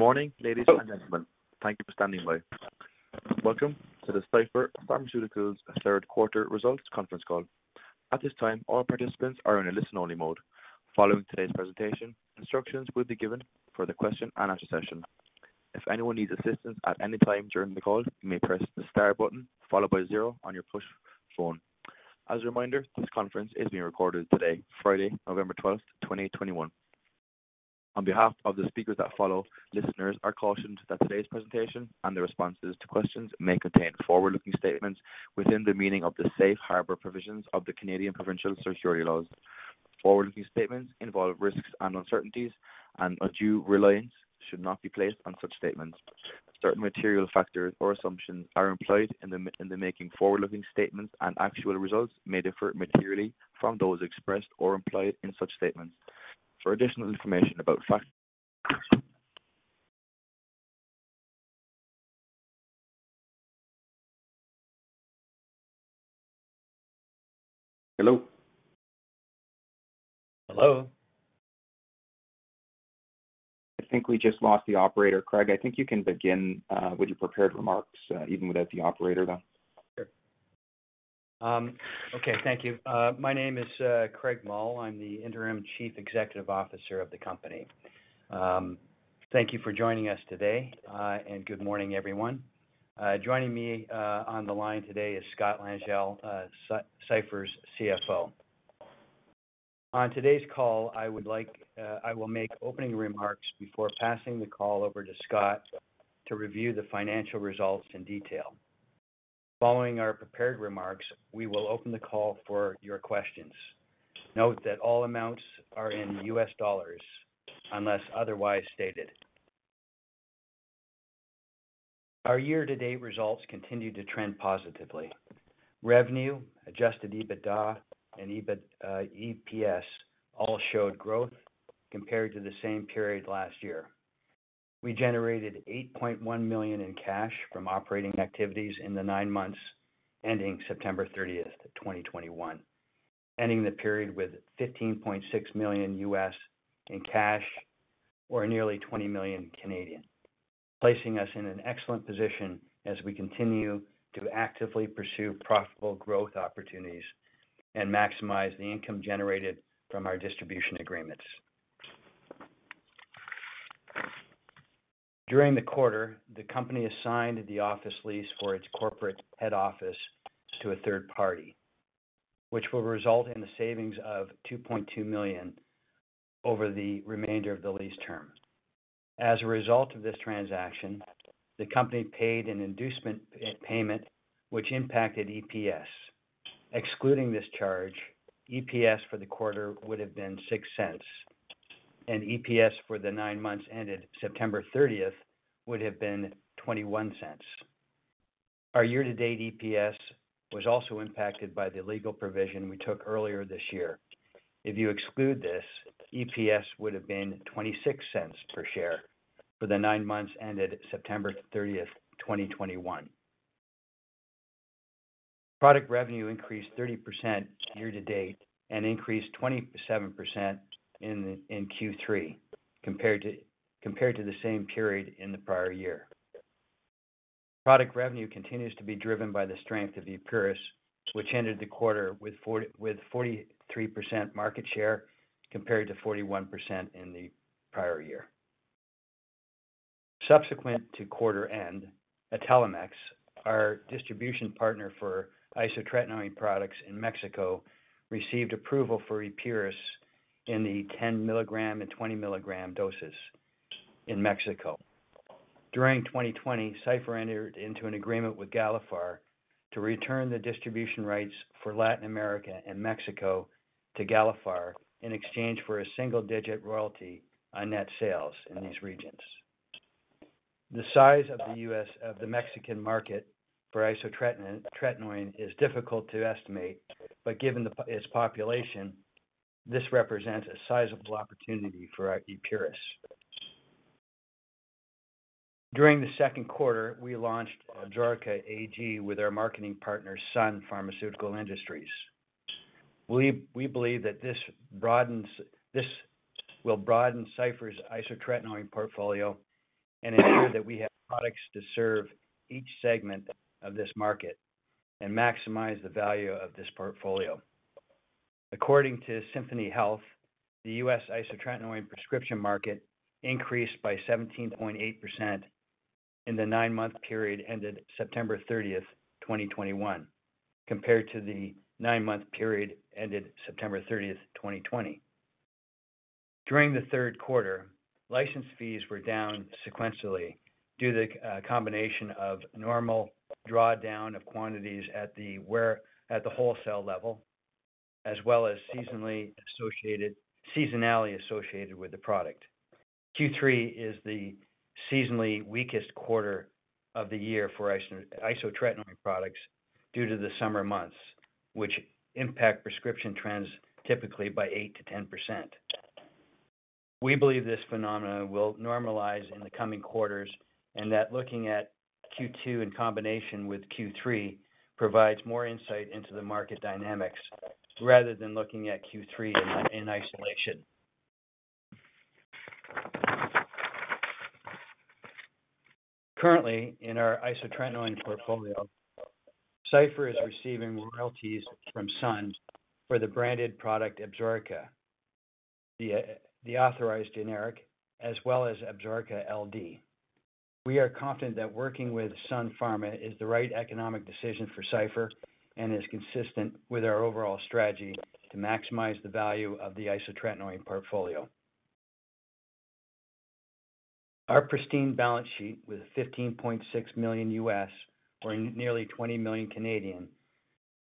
Morning, ladies and gentlemen. Thank you for standing by. Welcome to the Cipher Pharmaceuticals third quarter results conference call. At this time, all participants are in a listen-only mode. Following today's presentation, instructions will be given for the question and answer session. If anyone needs assistance at any time during the call, you may press the star button followed by zero on your push phone. As a reminder, this conference is being recorded today, Friday, November 12th, 2021. On behalf of the speakers that follow, listeners are cautioned that today's presentation and the responses to questions may contain forward-looking statements within the meaning of the safe harbor provisions of the Canadian provincial securities laws. Forward-looking statements involve risks and uncertainties, and undue reliance should not be placed on such statements. Certain material factors or assumptions are employed in the making forward-looking statements, and actual results may differ materially from those expressed or implied in such statements. For additional information about factors. Hello? Hello? I think we just lost the operator. Craig, I think you can begin uh, with your prepared remarks, uh, even without the operator, though. Sure. Okay, thank you. Uh, my name is uh, Craig Mull. I'm the Interim Chief Executive Officer of the company. Um, thank you for joining us today, uh, and good morning, everyone. Joining me on the line today is Scott Langille, Cipher's CFO. On today's call, I would like uh I will make opening remarks before passing the call over to Scott to review the financial results in detail. Following our prepared remarks, we will open the call for your questions. Note that all amounts are in US dollars unless otherwise stated. Our year-to-date results continue to trend positively. Revenue, adjusted EBITDA, and EPS uh, all showed growth compared to the same period last year. We generated 8.1 million in cash from operating activities in the nine months ending September 30th, 2021, ending the period with $15.6 million in cash or nearly 20 million, placing us in an excellent position as we continue to actively pursue profitable growth opportunities and maximize the income generated from our distribution agreements. During the quarter, the company assigned the office lease for its corporate head office to a third party, which will result in the savings of 2.2 million over the remainder of the lease term. As a result of this transaction, the company paid an inducement payment which impacted EPS. Excluding this charge, EPS for the quarter would have been $0.06, and EPS for the nine months ended September 30th would have been $0.21. Our year-to-date EPS was also impacted by the legal provision we took earlier this year. If you exclude this, EPS would have been $0.26 per share for the nine months ended September 30th, 2021. Product revenue increased 30% year to date and increased 27% in Q3 compared to compared to the same period in the prior year. Product revenue continues to be driven by the strength of Epuris, which ended the quarter with 43% market share compared to 41% in the prior year. Subsequent to quarter end, Italmex, our distribution partner for isotretinoin products in Mexico, received approval for Epuris in the 10 milligram and 20 milligram doses in Mexico. During 2020, Cipher entered into an agreement with Galephar to return the distribution rights for Latin America and Mexico to Galephar in exchange for a single-digit royalty on net sales in these regions. The size of the U.S. of the Mexican market for isotretinoin is difficult to estimate, but given its population, this represents a sizable opportunity for Epuris. During the second quarter, we launched Absorica AG with our marketing partner, Sun Pharmaceutical Industries. We believe that this will broaden Cipher's isotretinoin portfolio and ensure that we have products to serve each segment of this market and maximize the value of this portfolio. According to Symphony Health, the U.S. isotretinoin prescription market increased by 17.8% in the nine-month period ended September 30th, 2021, compared to the nine-month period ended September 30th, 2020. During the third quarter, license fees were down sequentially due to the combination of normal drawdown of quantities at the wholesale level, as well as seasonally associated, seasonality associated with the product. Q3 is the seasonally weakest quarter of the year for isotretinoin products due to the summer months, which impact prescription trends typically by 8%-10%. We believe this phenomenon will normalize in the coming quarters, and that looking at Q2 in combination with Q3 provides more insight into the market dynamics rather than looking at Q3 in isolation. Currently, in our isotretinoin portfolio, Cipher is receiving royalties from Sun for the branded product Absorica, the authorized generic, as well as Absorica LD. We are confident that working with Sun Pharma is the right economic decision for Cipher and is consistent with our overall strategy to maximize the value of the isotretinoin portfolio. Our pristine balance sheet with $15.6 million, or nearly 20 million,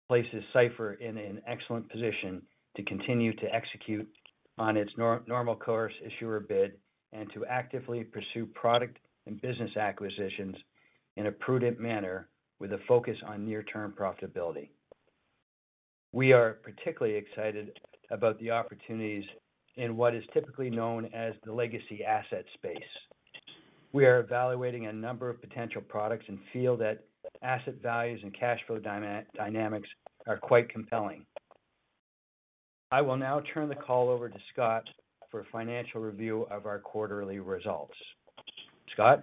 places Cipher in an excellent position to continue to execute on its normal course issuer bid and to actively pursue product and business acquisitions in a prudent manner with a focus on near-term profitability. We are particularly excited about the opportunities in what is typically known as the legacy asset space. We are evaluating a number of potential products and feel that asset values and cash flow dynamics are quite compelling. I will now turn the call over to Scott for a financial review of our quarterly results. Scott?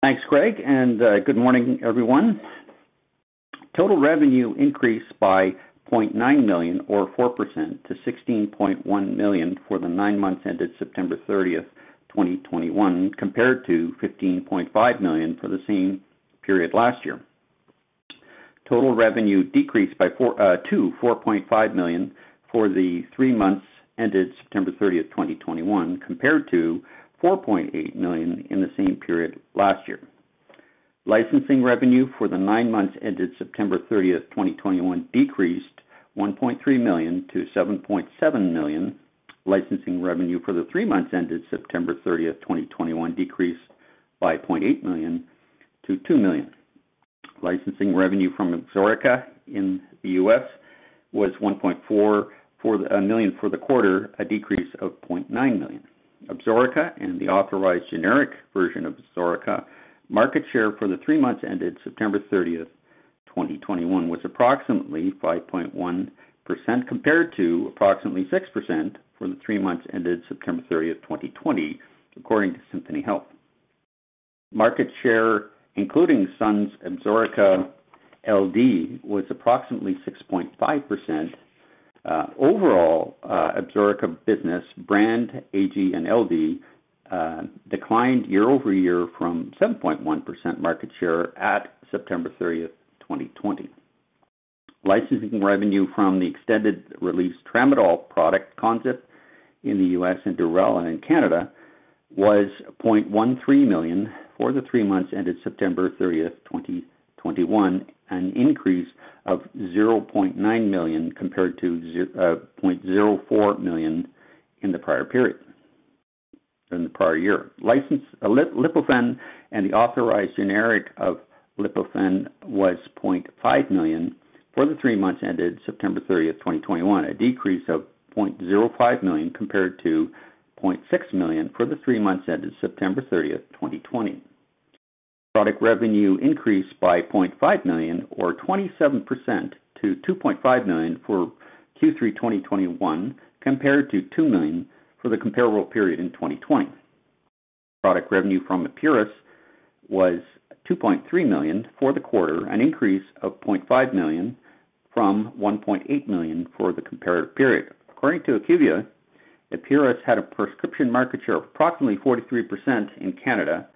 Thanks, Craig, and uh, good morning, everyone. Total revenue increased by 0.9 million or 4% to 16.1 million for the nine months ended September 30th, 2021, compared to 15.5 million for the same period last year. Total revenue decreased by uh, to 4.5 million for the three months ended September 30th, 2021, compared to 4.8 million in the same period last year. Licensing revenue for the nine months ended September 30th, 2021, decreased 1.3 million to 7.7 million. Licensing revenue for the three months ended September 30th, 2021, decreased by 0.8 million to 2 million. Licensing revenue from Absorica in the U.S. was 1.4 million for the quarter, a decrease of 0.9 million. Absorica and the authorized generic version of Absorica market share for the three months ended September 30th, 2021, was approximately 5.1% compared to approximately 6% for the three months ended September 30th, 2020, according to Symphony Health. Market share, including Sun's Absorica LD, was approximately 6.5%. Overall, Absorica business brand AG and LD uh, declined year-over-year from 7.1% market share at September 30th, 2020. Licensing revenue from the extended release tramadol product ConZip in the U.S. and Durela in Canada was 0.13 million for the three months ended September 30th, 2021, an increase of 0.9 million compared to 0.04 million in the prior period in the prior year. License uh, Lipofen and the authorized generic of Lipofen was 0.5 million for the three months ended September 30th, 2021, a decrease of 0.05 million compared to 0.6 million for the three months ended September 30th, 2020. Product revenue increased by 0.5 million or 27% to 2.5 million for Q3 2021 compared to 2 million for the comparable period in 2020. Product revenue from Epuris was 2.3 million for the quarter, an increase of 0.5 million from 1.8 million for the comparative period. According to IQVIA, Epuris had a prescription market share of approximately 43% in Canada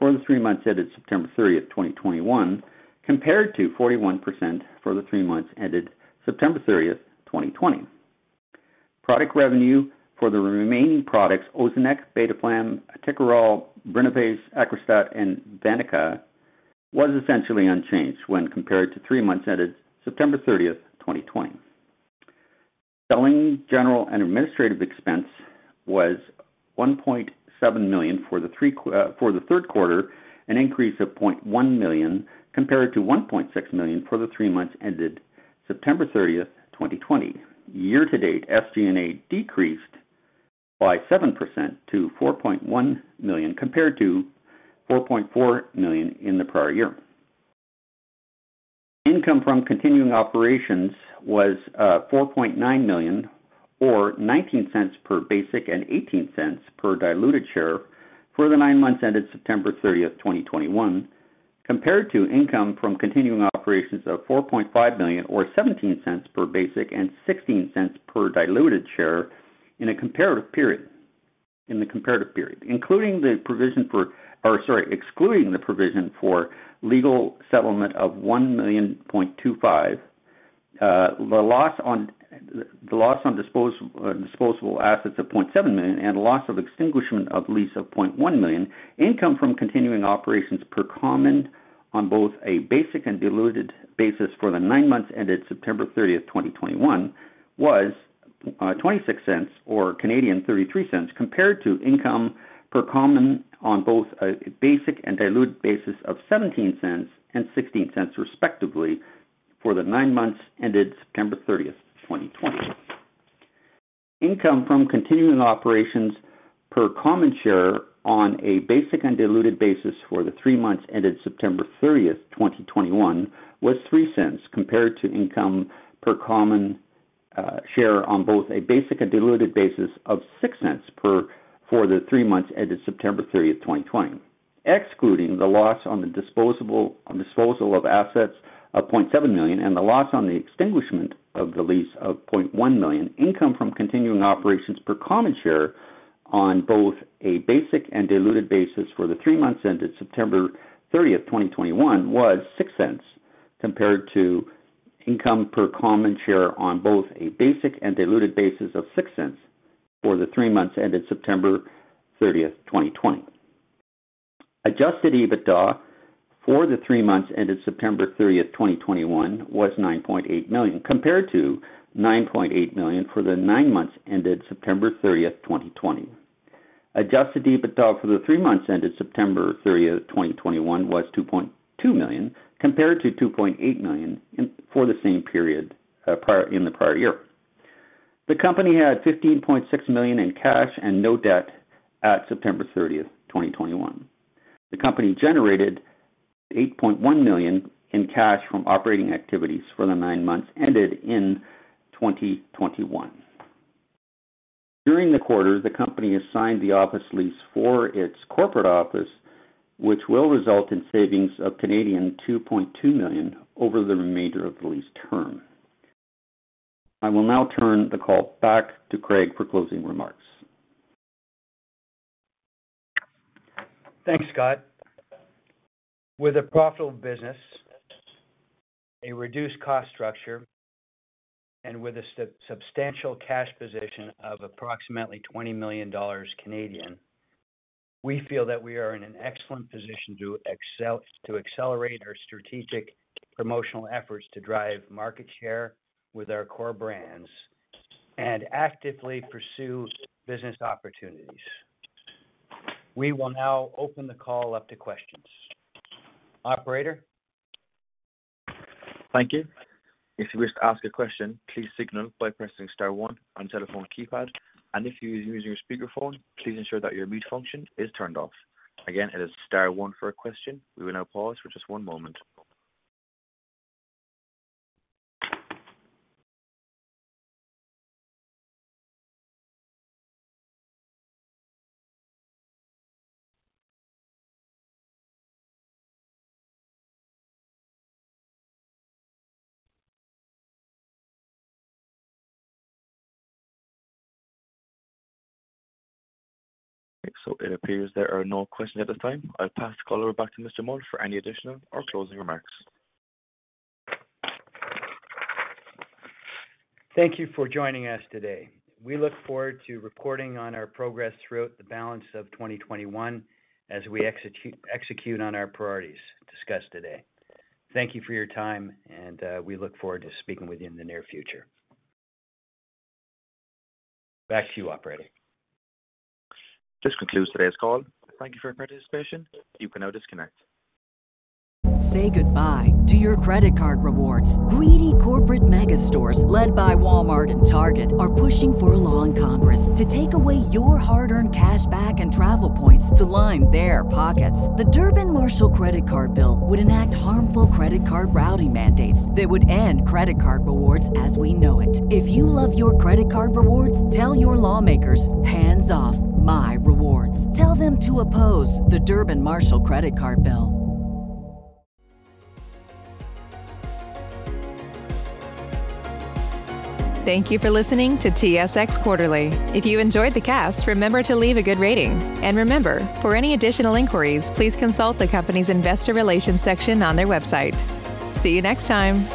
for the three months ended September 30th, 2021, compared to 41% for the three months ended September 30th, 2020. Product revenue for the remaining products, Ozanex, Beteflam, Actikerall, Brinavess, Aggrastat, and Vaniqa, was essentially unchanged when compared to three months ended September 30th, 2020. Selling, general, and administrative expense was 1.7 million for the three uh, for the third quarter, an increase of 0.1 million compared to 1.6 million for the three months ended September 30th, 2020. Year to date, SG&A decreased by 7% to 4.1 million compared to 4.4 million in the prior year. Income from continuing operations was uh, 4.9 million or 19 cents per basic and 18 cents per diluted share for the nine months ended September 30th, 2021, compared to income from continuing operations of 4.5 million or 17 cents per basic and 16 cents per diluted share in a comparative period, in the comparative period, including the provision for, or sorry, excluding the provision for legal settlement of one million point two five, uh, the loss on the loss on disposable, uh, disposable assets of 0.7 million and loss of extinguishment of lease of 0.1 million, income from continuing operations per common on both a basic and diluted basis for the nine months ended September 30th, 2021 was uh, 26 cents or Canadian 33 cents compared to income per common on both a basic and diluted basis of 17 cents and 16 cents respectively for the nine months ended September 30th, 2020. Income from continuing operations per common share on a basic and diluted basis for the three months ended September 30th, 2021 was 3 cents compared to income per common uh, share on both a basic and diluted basis of 6 cents per for the three months ended September 30th, 2020. Excluding the loss on the disposal of assets of 0.7 million and the loss on the extinguishment of the lease of 0.1 million, income from continuing operations per common share on both a basic and diluted basis for the three months ended September 30th, 2021 was 6 cents compared to income per common share on both a basic and diluted basis of 6 cents for the three months ended September 30th, 2020. Adjusted EBITDA for the three months ended September 30th, 2021 was 9.8 million compared to 9.8 million for the nine months ended September 30th, 2020. Adjusted EBITDA for the three months ended September 30th, 2021 was 2.2 million compared to 2.8 million in, for the same period uh, prior, in the prior year. The company had 15.6 million in cash and no debt at September 30th, 2021. The company generated 8.1 million in cash from operating activities for the nine months ended in 2021. During the quarter, the company assigned the office lease for its corporate office which will result in savings of Canadian 2.2 million over the remainder of the lease term. I will now turn the call back to Craig for closing remarks. Thanks, Scott. With a profitable business, a reduced cost structure, and with a substantial cash position of approximately 20 million Canadian dollars, we feel that we are in an excellent position to excel to accelerate our strategic promotional efforts to drive market share with our core brands and actively pursue business opportunities. We will now open the call up to questions. Operator? Thank you. If you wish to ask a question, please signal by pressing star one on telephone keypad. And if you're using a speakerphone, please ensure that your mute function is turned off. Again, it is star one for a question. We will now pause for just one moment. So it appears there are no questions at this time. I'll pass the call over back to Mr. Mull for any additional or closing remarks. Thank you for joining us today. We look forward to reporting on our progress throughout the balance of 2021 as we execute on our priorities discussed today. Thank you for your time, and uh, we look forward to speaking with you in the near future. Back to you, operator. This concludes today's call. Thank you for your participation. You can now disconnect. Say goodbye to your credit card rewards. Greedy corporate mega stores, led by Walmart and Target, are pushing for a law in Congress to take away your hard earned cash back and travel points to line their pockets. The Durbin Marshall credit card bill would enact harmful credit card routing mandates that would end credit card rewards as we know it. If you love your credit card rewards, tell your lawmakers hands off my rewards. Tell them to oppose the Durbin Marshall credit card bill. Thank you for listening to TSX Quarterly. If you enjoyed the cast, remember to leave a good rating. And remember, for any additional inquiries, please consult the company's investor relations section on their website. See you next time.